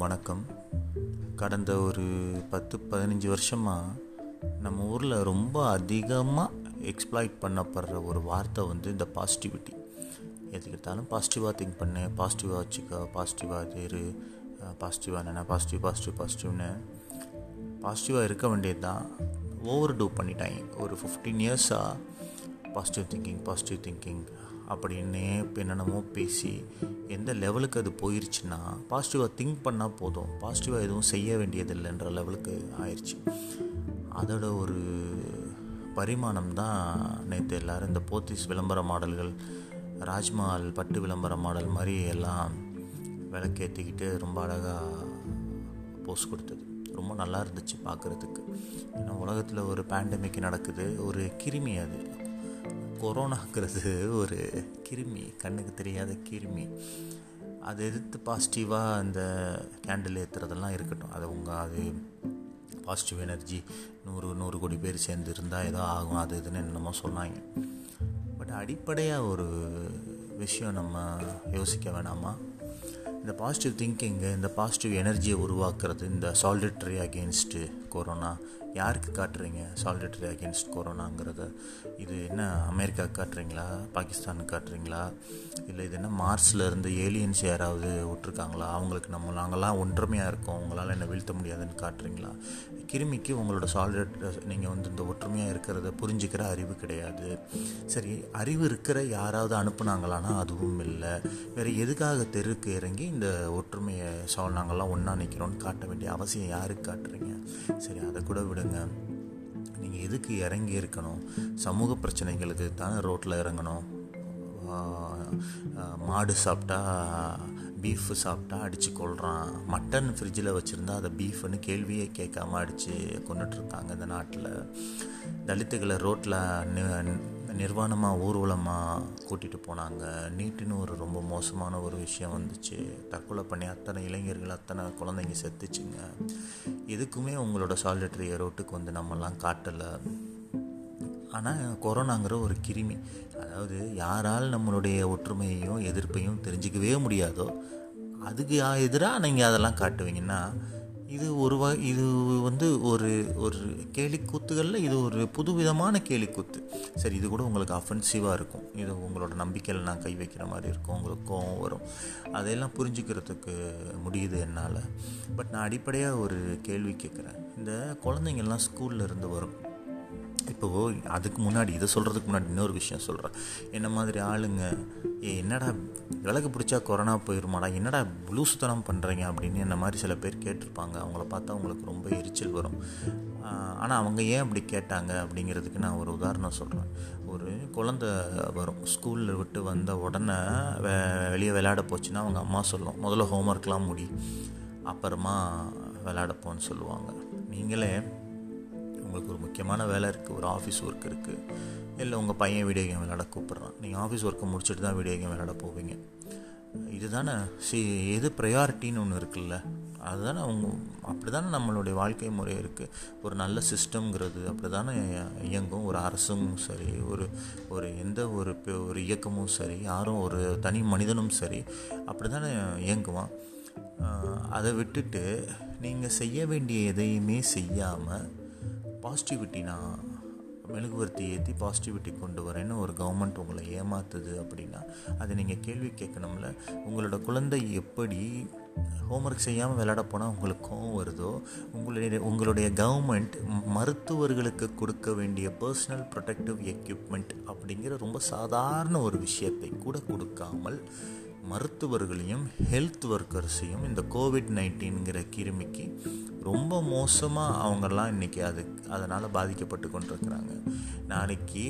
வணக்கம். கடந்த ஒரு பத்து பதினஞ்சு வருஷமாக நம்ம ஊரில் ரொம்ப அதிகமாக எக்ஸ்ப்ளாய்ட் பண்ணப்படுற ஒரு வார்த்தை வந்து இந்த பாசிட்டிவிட்டி எதுக்கிட்டாலும் பாசிட்டிவாக திங்க் பண்ணு பாசிட்டிவாக வச்சுக்க பாசிட்டிவாக இரு பாசிட்டிவாக நினை பாசிட்டிவ் பாசிட்டிவ் பாசிட்டிவ்னு பாசிட்டிவாக இருக்க வேண்டியது தான் ஓவர் டூ பண்ணிட்டாங்க. ஒரு ஃபிஃப்டீன் இயர்ஸாக பாசிட்டிவ் திங்கிங் பாசிட்டிவ் திங்கிங் அப்படின்னு என்னென்னமோ பேசி எந்த லெவலுக்கு அது போயிருச்சுன்னா பாசிட்டிவாக திங்க் பண்ணால் போதும். பாசிட்டிவாக எதுவும் செய்ய வேண்டியதில்லைன்ற லெவலுக்கு ஆயிடுச்சு அதோட ஒரு பரிமாணம் தான் நேற்று எல்லோரும் இந்த போத்திஸ் விளம்பர மாடல்கள் ராஜ்மஹால் பட்டு விளம்பர மாடல் மாதிரி எல்லாம் விளக்கேற்றிக்கிட்டு ரொம்ப அழகாக போஸ் கொடுத்தது. ரொம்ப நல்லா இருந்துச்சு பார்க்குறதுக்கு ஏன்னா உலகத்தில் ஒரு பேண்டமிக் நடக்குது. ஒரு கிருமி அது. கொரோனாங்கிறது ஒரு கிருமி கண்ணுக்கு தெரியாத கிருமி. அதை எதிர்த்து பாசிட்டிவாக அந்த கேண்டில் ஏற்றுறதெல்லாம் இருக்கட்டும். அது உங்கள் அது பாசிட்டிவ் எனர்ஜி நூறு நூறு கோடி பேர் சேர்ந்து இருந்தால் ஏதோ ஆகும் அது இதுன்னு என்னமோ சொன்னாங்க. பட் அடிப்படையாக ஒரு விஷயம் நம்ம யோசிக்க வேணாமா? இந்த பாசிட்டிவ் திங்கிங்கு இந்த பாசிட்டிவ் எனர்ஜியை உருவாக்குறது இந்த சாலிட்ரி அகெயின்ஸ்ட்டு கொரோனா யாருக்கு காட்டுறீங்க? சாலிட்ரி அகேன்ஸ்ட் கொரோனாங்கிறத இது என்ன அமெரிக்காவுக்கு காட்டுறீங்களா? பாகிஸ்தானுக்கு காட்டுறீங்களா? இல்லை இது என்ன மார்ஸில் இருந்து ஏலியன்ஸ் யாராவது விட்ருக்காங்களா அவங்களுக்கு நம்ம நாங்களாம் ஒன்றுமையாக இருக்கோம். உங்களால் என்ன வீழ்த்த முடியாதுன்னு காட்டுறீங்களா? கிருமிக்கு உங்களோட சாலிட் நீங்கள் வந்து இந்த ஒற்றுமையாக இருக்கிறத புரிஞ்சுக்கிற அறிவு கிடையாது. சரி அறிவு இருக்கிற யாராவது அனுப்புனாங்களான்னா அதுவும் இல்லை. வேறு எதுக்காக தெருக்கு இறங்கி இந்த ஒற்றுமையை சால் நாங்கள்லாம் ஒன்றா நிற்கிறோன்னு காட்ட வேண்டிய அவசியம் யாருக்கு காட்டுறீங்க? சரி அதை கூட விடுங்க. நீங்கள் எதுக்கு இறங்கி இருக்கணும்? சமூக பிரச்சனைகளுக்கு தானே ரோட்டில் இறங்கணும். மாடு சாப்பிட்டா பீஃபு சாப்பிட்டா அடித்து கொள்கிறான் மட்டன் ஃப்ரிட்ஜில் வச்சுருந்தா அதை பீஃப்னு கேள்வியே கேட்காம அடித்து கொண்டுட்ருக்காங்க இந்த நாட்டில். தலித்துகளை ரோட்டில் நிர்வாணமாக ஊர்வலமாக கூட்டிகிட்டு போனாங்க. நீட்டுன்னு ஒரு ரொம்ப மோசமான ஒரு விஷயம் வந்துச்சு. தற்கொலை பண்ணி அத்தனை இளைஞர்கள் அத்தனை குழந்தைங்க செத்துச்சுங்க. எதுக்குமே உங்களோட சாலிடரி ரோட்டுக்கு வந்து நம்மலாம் காட்டலை. ஆனால் கொரோனாங்கிற ஒரு கிருமி. அதாவது யாரால் நம்மளுடைய ஒற்றுமையையும் எதிர்ப்பையும் தெரிஞ்சிக்கவே முடியாதோ அதுக்கு எதிராக நீங்கள் அதெல்லாம் காட்டுவீங்கன்னா இது ஒரு வ இது வந்து ஒரு ஒரு கேலிக்கூத்துகளில் இது ஒரு புதுவிதமான கேலிக்கூத்து. சரி இது கூட உங்களுக்கு அஃபென்சிவாக இருக்கும். இது உங்களோட நம்பிக்கையில் நான் கை வைக்கிற மாதிரி இருக்கும். உங்களுக்கு கோவம் வரும். அதையெல்லாம் புரிஞ்சுக்கிறதுக்கு முடியுது என்னால். பட் நான் அடிப்படையாக ஒரு கேள்வி கேட்குறேன் இந்த குழந்தைங்கள்லாம் ஸ்கூலில் இருந்து வரும். இப்போது அதுக்கு முன்னாடி இதை சொல்கிறதுக்கு முன்னாடி இன்னொரு விஷயம் சொல்கிறேன் என்ன மாதிரி ஆளுங்க ஏ என்னடா விலகு பிடிச்சா கொரோனா போயிருமாடா என்னடா புலூசுத்தனம் பண்ணுறீங்க அப்படின்னு என்ன மாதிரி சில பேர் கேட்டிருப்பாங்க. அவங்கள பார்த்தா அவங்களுக்கு ரொம்ப எரிச்சல் வரும். ஆனால் அவங்க ஏன் அப்படி கேட்டாங்க அப்படிங்கிறதுக்கு நான் ஒரு உதாரணம் சொல்கிறேன் ஒரு குழந்த வரும் ஸ்கூலில் விட்டு வந்த உடனே வெ வெளியே விளையாட போச்சுன்னா அவங்க அம்மா சொல்லும் முதல்ல ஹோம்ஒர்க்லாம் முடி அப்புறமா விளையாடப்போன்னு சொல்லுவாங்க. நீங்களே உங்களுக்கு ஒரு முக்கியமான வேலை இருக்குது ஒரு ஆஃபீஸ் ஒர்க் இருக்குது இல்லை உங்கள் பையன் வீடியோ கேம் விளையாட கூப்பிட்றான். நீங்கள் ஆஃபீஸ் ஒர்க்கை முடிச்சுட்டு தான் வீடியோ கேம் விளையாட போவீங்க. இதுதானே? சி எது ப்ரையாரிட்டின்னு ஒன்று இருக்குல்ல. அதுதானே அவங்க அப்படி தானே நம்மளுடைய வாழ்க்கை முறை இருக்குது ஒரு நல்ல சிஸ்டம்ங்கிறது அப்படி தானே இயங்கும். ஒரு அரசும் சரி ஒரு ஒரு எந்த ஒரு ஒரு இயக்கமும் சரி யாரும் ஒரு தனி மனிதனும் சரி அப்படி தானே இயங்குவான் அதை விட்டுட்டு நீங்கள் செய்ய வேண்டிய எதையுமே செய்யாமல் பாசிட்டிவிட்டினா மெழுகுவர்த்தி ஏற்றி பாசிட்டிவிட்டி கொண்டு வரேன்னு ஒரு கவர்மெண்ட் உங்களை ஏமாத்துது அப்படின்னா அதை நீங்கள் கேள்வி கேட்கணும்ல. உங்களோட குழந்தை எப்படி ஹோம்ஒர்க் செய்யாமல் விளையாட போனால் உங்களுக்கு கோவம் வருதோ உங்களுடைய உங்களுடைய கவர்மெண்ட் மருத்துவர்களுக்கு கொடுக்க வேண்டிய பர்சனல் ப்ரொடெக்டிவ் எக்யூப்மெண்ட் அப்படிங்கிற ரொம்ப சாதாரண ஒரு விஷயத்தை கூட கொடுக்காமல் மருத்துவர்களையும் ஹெல்த் ஒர்க்கர்ஸையும் இந்த கோவிட் நைன்டீன்கிற கிருமிக்கு ரொம்ப மோசமாக அவங்கெல்லாம் இன்றைக்கி அது அதனால் பாதிக்கப்பட்டு கொண்டிருக்கிறாங்க. நாளைக்கு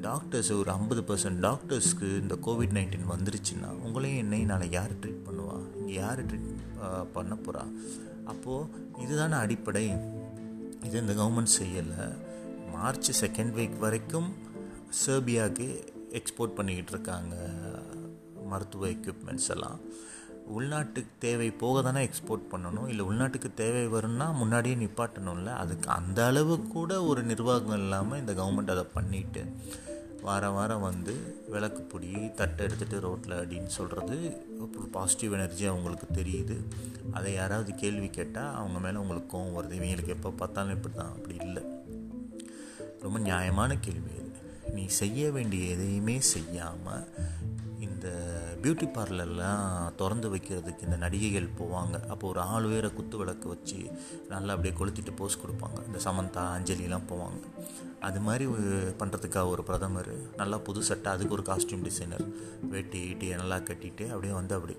டாக்டர்ஸ் ஒரு ஐம்பது பர்சன்ட் டாக்டர்ஸ்க்கு இந்த கோவிட் நைன்டீன் வந்துருச்சுன்னா உங்களையும் என்னையும் நாளைக்கு யார் ட்ரீட் பண்ணுவா? இங்கே யார் ட்ரீட் பண்ண போகிறா அப்போது இதுதானே அடிப்படை. இது இந்த கவர்மெண்ட் செய்யலை. மார்ச் செகண்ட் வீக் வரைக்கும் சேர்பியாவுக்கு எக்ஸ்போர்ட் பண்ணிக்கிட்டு இருக்காங்க. மருத்துவ எக்யூப்மெண்ட்ஸ் எல்லாம். உள்நாட்டுக்கு தேவை போக தானே எக்ஸ்போர்ட் பண்ணணும்? இல்லை உள்நாட்டுக்கு தேவை வரும்னா முன்னாடியே நிப்பாட்டணும்ல? அதுக்கு அந்த அளவு கூட ஒரு நிர்வாகம் இல்லாமல் இந்த கவர்மெண்ட் அதை பண்ணிவிட்டு வாரம் வாரம் வந்து விளக்கு பொடி தட்டை எடுத்துகிட்டு ரோட்டில் அப்படின்னு சொல்கிறது ஒரு பாசிட்டிவ் எனர்ஜி அவங்களுக்கு தெரியுது. அதை யாராவது கேள்வி கேட்டால் அவங்க மேலே உங்களுக்கு கோவம் வருது. இவங்களுக்கு எப்போ பார்த்தாலும் இப்படி தான் அப்படி இல்லை. ரொம்ப நியாயமான கேள்வி அது. நீ செய்ய வேண்டிய எதையுமே செய்யாமல் பியூட்டி பார்லர்லாம் திறந்து வைக்கிறதுக்கு இந்த நடிகைகள் போவாங்க. அப்போ ஒரு ஆள் வேற குத்து விளக்கு வச்சு நல்லா அப்படியே கொளுத்திட்டு போஸ் கொடுப்பாங்க. இந்த சமந்தா அஞ்சலிலாம் போவாங்க. அது மாதிரி பண்ணுறதுக்காக ஒரு பிரதமர் நல்லா புது சட்டை அதுக்கு ஒரு காஸ்டியூம் டிசைனர் வேட்டி ஈட்டி நல்லா கட்டிட்டு அப்படியே வந்து அப்படி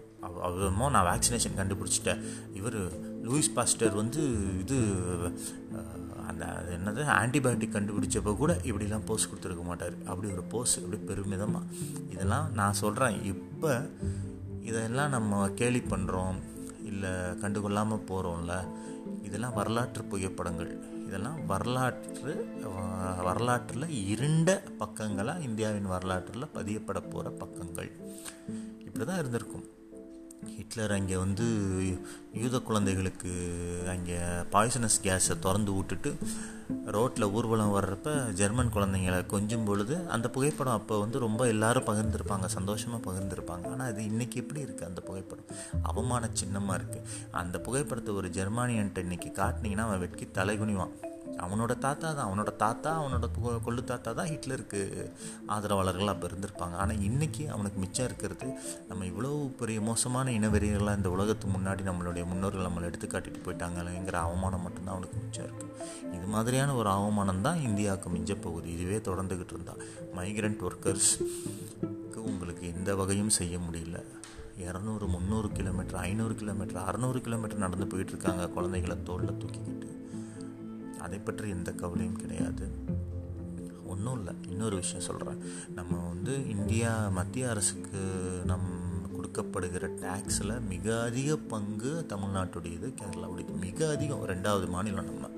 அவ்வளோ நான் வேக்சினேஷன் கண்டுபிடிச்சிட்டேன். இவர் லூயிஸ் பாஸ்டர் வந்து இது அந்த அது என்னது ஆன்டிபயோட்டிக் கண்டுபிடிச்சப்போ கூட இப்படிலாம் போஸ் கொடுத்துருக்க மாட்டார். அப்படி ஒரு போஸ் அப்படி பெருமிதமாக இதெல்லாம் நான் சொல்கிறேன் இப் இப்போ இதெல்லாம் நம்ம கேலி பண்ணுறோம் இல்லை கண்டுகொள்ளாமல் போகிறோம்ல இதெல்லாம் வரலாற்று புகைப்படங்கள். இதெல்லாம் வரலாற்று வரலாற்றில் இருண்ட பக்கங்களாக இந்தியாவின் வரலாற்றில் பதியப்பட போகிற பக்கங்கள். இப்படி தான் இருந்திருக்கும். ஹிட்லர் அங்கே வந்து யூத குழந்தைகளுக்கு அங்கே பாய்சனஸ் கேஸை திறந்து விட்டுட்டு ரோட்டில் ஊர்வலம் வர்றப்ப ஜெர்மன் குழந்தைங்களை கொஞ்சம் பொழுது அந்த புகைப்படம் அப்போ வந்து ரொம்ப எல்லாரும் பகிர்ந்துருப்பாங்க சந்தோஷமாக பகிர்ந்துருப்பாங்க. ஆனால் அது இன்றைக்கி எப்படி இருக்குது அந்த புகைப்படம்? அவமான சின்னமாக இருக்குது அந்த புகைப்படத்தை ஒரு ஜெர்மானியன்ட்ட இன்றைக்கி காட்டினீங்கன்னா அவன் வெட்கி தலைகுனிவான். அவனோட தாத்தா தான். அவனோட தாத்தா அவனோட கொள்ளு தாத்தா தான் ஹிட்லருக்கு ஆதரவாளர்கள் அப்போ இருந்திருப்பாங்க ஆனால் இன்றைக்கி அவனுக்கு மிச்சம் இருக்கிறது நம்ம இவ்வளோ பெரிய மோசமான இனவெறிகளாக இந்த உலகத்துக்கு முன்னாடி நம்மளுடைய முன்னோர்கள் நம்மளை எடுத்து காட்டிட்டு போயிட்டாங்களேங்கிற அவமானம் மட்டும்தான் அவனுக்கு மிச்சம் இருக்குது இது மாதிரியான ஒரு அவமானம் தான் இந்தியாவுக்கு மிஞ்ச போகுது. இதுவே தொடர்ந்துக்கிட்டு இருந்தால் மைக்ரண்ட் ஒர்க்கர்ஸ்க்கு உங்களுக்கு எந்த வகையும் செய்ய முடியல. இரநூறு முந்நூறு கிலோமீட்டர் ஐநூறு கிலோமீட்டர் அறநூறு கிலோமீட்டர் நடந்து போயிட்டுருக்காங்க குழந்தைகளை தோளில் தூக்கிக்கிட்டு. அதை பற்றி எந்த கவலையும் கிடையாது. ஒன்றும் இல்லை. இன்னொரு விஷயம் சொல்கிறேன் நம்ம வந்து இந்தியா மத்திய அரசுக்கு நம் கொடுக்கப்படுகிற டேக்ஸில் மிக அதிக பங்கு தமிழ்நாட்டுடையது கேரளாவுடையது. மிக அதிகம். ரெண்டாவது மாநிலம் நம்ம.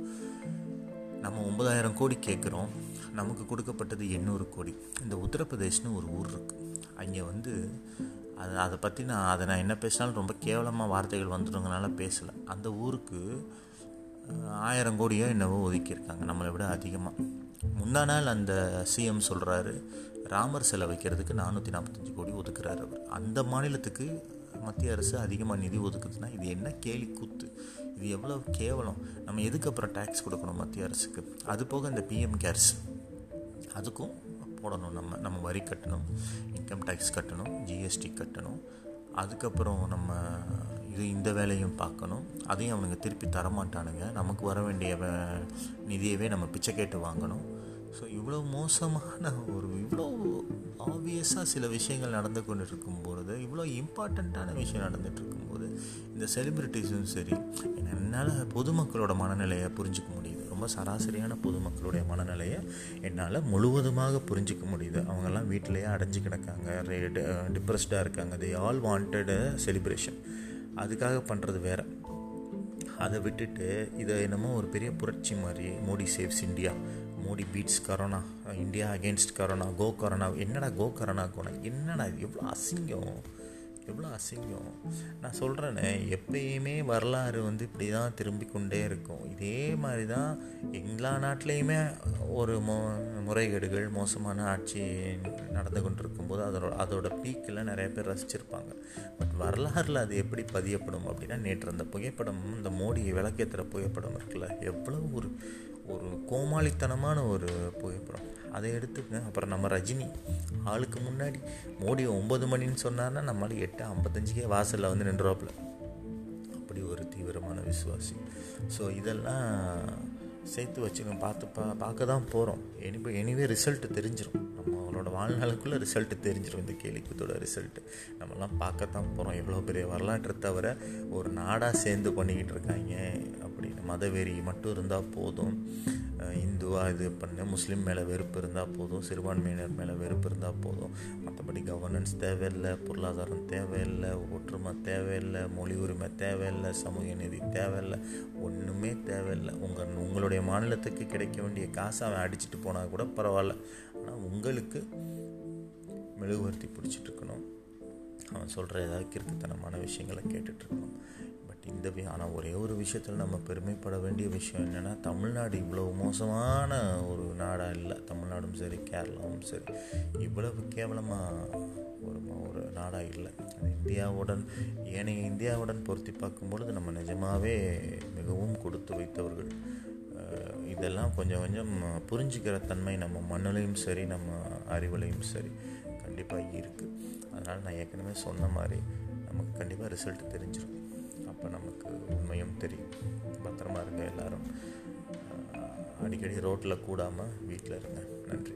நம்ம ஒன்பதாயிரம் கோடி கேட்குறோம். நமக்கு கொடுக்கப்பட்டது எண்ணூறு கோடி. இந்த உத்தரப்பிரதேஷ்னு ஒரு ஊர் இருக்குது அங்கே வந்து அது அதை பற்றி நான் அதை நான் என்ன பேசினாலும் ரொம்ப கேவலமாக வார்த்தைகள் வந்துடுங்கனால பேசலை. அந்த ஊருக்கு ஆயிரம் கோடியோ என்னவோ ஒதுக்கியிருக்காங்க நம்மளை விட அதிகமாக முந்தா நாள் அந்த சிஎம் சொல்கிறாரு ராமர் சிலை வைக்கிறதுக்கு நானூற்றி நாற்பத்தஞ்சு கோடி ஒதுக்குறாரு அவர். அந்த மாநிலத்துக்கு மத்திய அரசு அதிகமாக நிதி ஒதுக்குதுன்னா இது என்ன கேலி கூத்து? இது எவ்வளோ கேவலம்? நம்ம எதுக்கு அப்புறம் டேக்ஸ் கொடுக்கணும் மத்திய அரசுக்கு? அது போக இந்த பிஎம் கேர்ஸ் அதுக்கும் போடணும் நம்ம நம்ம வரி கட்டணும் இன்கம் டேக்ஸ் கட்டணும் ஜிஎஸ்டி கட்டணும் அதுக்கப்புறம் நம்ம இது இந்த வேலையும் பார்க்கணும். அதையும் அவனுங்க திருப்பி தரமாட்டானுங்க. நமக்கு வர வேண்டிய நிதியவே நம்ம பிச்சை கேட்டு வாங்கணும். ஸோ இவ்வளோ மோசமான ஒரு இவ்வளோ ஆப்வியஸாக சில விஷயங்கள் நடந்து கொண்டு இருக்கும்போது இவ்வளோ இம்பார்ட்டண்ட்டான விஷயம் நடந்துகிட்டு இருக்கும்போது இந்த செலிப்ரிட்டிஸும் சரி என்னால் பொதுமக்களோட மனநிலையை புரிஞ்சிக்க முடியும் ரொம்ப சராசரியான பொதுமக்களுடைய மனநிலையை என்னால் முழுவதுமாக புரிஞ்சிக்க முடியுது. அவங்கெல்லாம் வீட்டிலேயே அடைஞ்சு கிடக்காங்க. டிப்ரெஸ்டாக uh, இருக்காங்க. தே ஆல் வாண்டட் செலிப்ரேஷன் அதுக்காக பண்ணுறது வேறு. அதை விட்டுட்டு இதை என்னமோ ஒரு பெரிய புரட்சி மாதிரி Modi saves India Modi beats corona India against corona go corona என்னடா கோ கரோனா கோனா என்னடா எவ்வளோ அசிங்கம். எவ்வளோ அசிங்கம். நான் சொல்கிறேனே எப்பயுமே வரலாறு வந்து இப்படி தான் திரும்பி கொண்டே இருக்கும். இதே மாதிரி தான் எல்லா நாட்டிலையுமே ஒரு மோ முறைகேடுகள் மோசமான ஆட்சி நடந்து கொண்டிருக்கும்போது அதோட அதோட பீக்கில் நிறைய பேர் ரசிச்சிருப்பாங்க. பட் வரலாறில் அது எப்படி பதியப்படும் அப்படின்னா நேற்று அந்த புகைப்படம் இந்த மோடி விளக்கேற்றுற புகைப்படம் இருக்குல்ல எவ்வளோ ஒரு ஒரு கோமாளித்தனமான ஒரு புகைப்படம். அதை எடுத்துக்கங்க அப்புறம் நம்ம ரஜினி ஆளுக்கு முன்னாடி மோடி ஒம்பது மணின்னு சொன்னார்னா நம்மளால் எட்டு ஐம்பத்தஞ்சுக்கே வாசலில் வந்து நின்றுவாப்பில் அப்படி ஒரு தீவிரமான விசுவாசி. ஸோ இதெல்லாம் சேர்த்து வச்சுக்கோங்க பார்த்து பா பார்க்க தான் போகிறோம் எனி எனிவே ரிசல்ட்டு தெரிஞ்சிடும் நம்மளோட வாழ்நாளுக்குள்ளே ரிசல்ட்டு தெரிஞ்சிடும் இந்த கேலிக்குத்தோட ரிசல்ட்டு நம்மலாம் பார்க்கத்தான் போகிறோம் எவ்வளோ பெரிய வரலாற்றை தவிர ஒரு நாடாக சேர்ந்து பண்ணிக்கிட்டு இருக்காங்க. மதவெறி மட்டும் இருந்தால் போதும். இந்துவாக இது பண்ணு முஸ்லீம் மேலே வெறுப்பு இருந்தால் போதும் சிறுபான்மையினர் மேலே வெறுப்பு இருந்தால் போதும். மற்றபடி கவர்னன்ஸ் தேவையில்லை பொருளாதாரம் தேவையில்லை ஒற்றுமை தேவையில்லை மொழி உரிமை தேவையில்லை சமூக நீதி தேவையில்லை ஒன்றுமே தேவையில்லை. உங்கள் உங்களுடைய மாநிலத்துக்கு கிடைக்க வேண்டிய காசை அவன் அடிச்சுட்டு போனால் கூட பரவாயில்ல. ஆனால் உங்களுக்கு மெழுகுவர்த்தி பிடிச்சிட்டு இருக்கணும். அவன் சொல்கிற ஏதாவது கிறுக்குத்தனமான விஷயங்களை கேட்டுட்ருக்கணும் இந்த ஆனால் ஒரே ஒரு விஷயத்தில் நம்ம பெருமைப்பட வேண்டிய விஷயம் என்னென்னா தமிழ்நாடு இவ்வளோ மோசமான ஒரு நாடாக இல்லை. தமிழ்நாடும் சரி கேரளாவும் சரி. இவ்வளவு கேவலமாக ஒரு ஒரு நாடாக இல்லை. அது இந்தியாவுடன் ஏனைய இந்தியாவுடன் பொருத்தி பார்க்கும்பொழுது நம்ம நிஜமாகவே மிகவும் கொடுத்து வைத்தவர்கள். இதெல்லாம் கொஞ்சம் கொஞ்சம் புரிஞ்சுக்கிற தன்மை நம்ம மண்ணிலையும் சரி நம்ம அறிவுலையும் சரி கண்டிப்பாக இருக்குது அதனால் நான் ஏற்கனவே சொன்ன மாதிரி நமக்கு கண்டிப்பாக ரிசல்ட் தெரிஞ்சிடும் அப்போ நமக்கு உண்மையும் தெரியும். பத்திரமா இருங்க எல்லாரும். அடிக்கடி ரோட்டில் கூடாமல் வீட்டில் இருங்க. நன்றி.